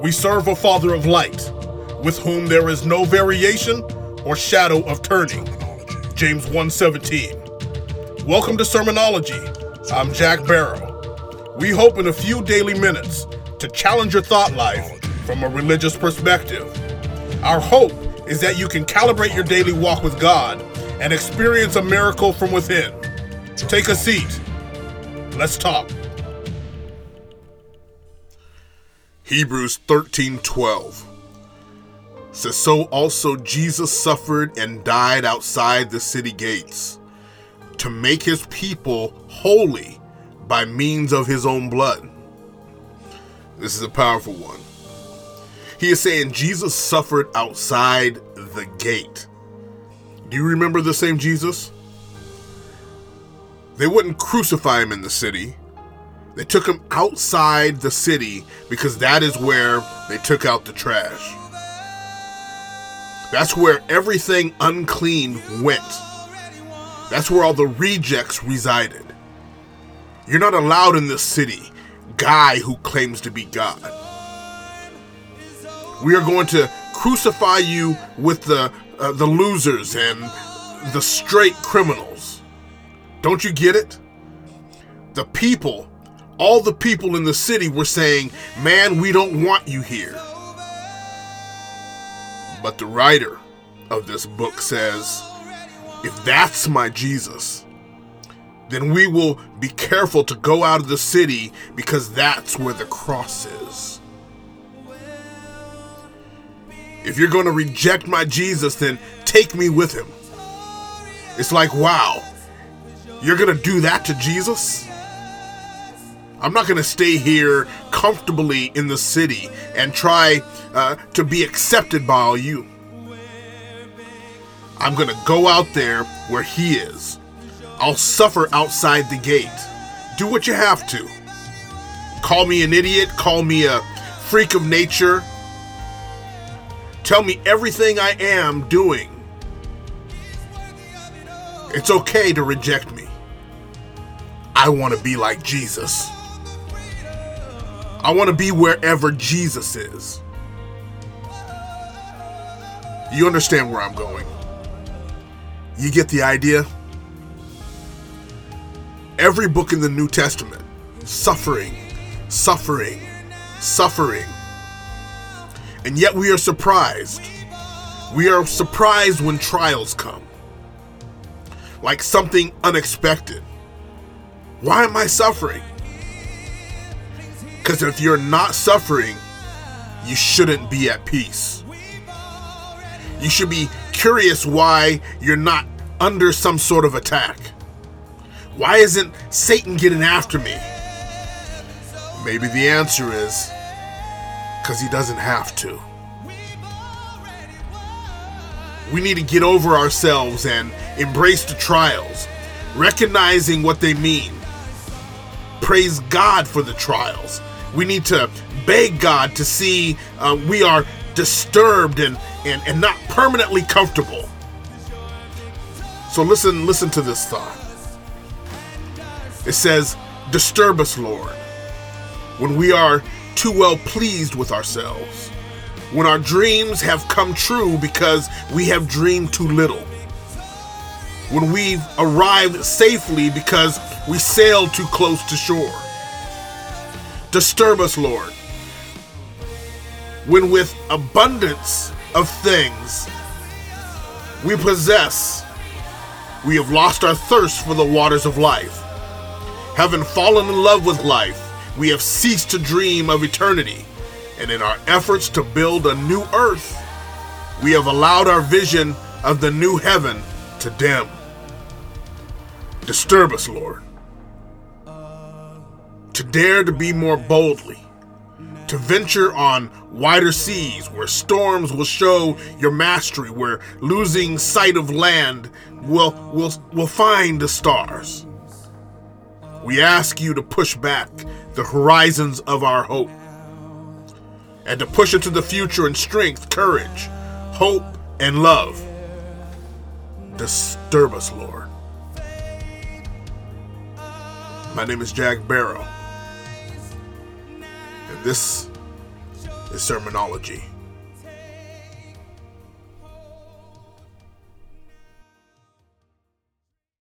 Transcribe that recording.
We serve a Father of light, with whom there is no variation or shadow of turning. James 1:17. Welcome to Sermonology. I'm Jack Barrow. We hope in a few daily minutes to challenge your thought life from a religious perspective. Our hope is that you can calibrate your daily walk with God and experience a miracle from within. Take a seat. Let's talk. Hebrews 13:12 says so also Jesus suffered and died outside the city gates to make his people holy by means of his own blood. This is a powerful one. He is saying Jesus suffered outside the gate. Do you remember the same Jesus? They wouldn't crucify him in the city. They took him outside the city because that is where they took out the trash. That's where everything unclean went. That's where all the rejects resided. You're not allowed in this city, guy who claims to be God. We are going to crucify you with the uh, the losers and the straight criminals. Don't you get it? The people, all the people in the city were saying, "Man, we don't want you here." But the writer of this book says, if that's my Jesus, then we will be careful to go out of the city because that's where the cross is. If you're going to reject my Jesus, then take me with him. It's like, wow, you're going to do that to Jesus? I'm not going to stay here comfortably in the city and try uh, to be accepted by all you. I'm going to go out there where he is. I'll suffer outside the gate. Do what you have to. Call me an idiot, call me a freak of nature. Tell me everything I am doing. It's okay to reject me. I want to be like Jesus. I want to be wherever Jesus is. You understand where I'm going? You get the idea? Every book in the New Testament, suffering, suffering, suffering. And yet we are surprised. We are surprised when trials come. Like something unexpected. Why am I suffering? Because if you're not suffering, you shouldn't be at peace. You should be curious why you're not under some sort of attack. Why isn't Satan getting after me? Maybe the answer is because he doesn't have to. We need to get over ourselves and embrace the trials, recognizing what they mean. Praise God for the trials. We need to beg God to see uh, we are disturbed and, and, and not permanently comfortable. So listen, listen to this thought. It says, Disturb us, Lord, when we are too well pleased with ourselves, when our dreams have come true because we have dreamed too little, when we've arrived safely because we sailed too close to shore. Disturb us, Lord, when with abundance of things we possess, we have lost our thirst for the waters of life. Having fallen in love with life, we have ceased to dream of eternity, and in our efforts to build a new earth, we have allowed our vision of the new heaven to dim. Disturb us, Lord, to dare to be more boldly, to venture on wider seas where storms will show your mastery, where losing sight of land will, will, will find the stars. We ask you to push back the horizons of our hope and to push into the future in strength, courage, hope, and love. Disturb us, Lord. My name is Jack Barrow, and this is sermonology.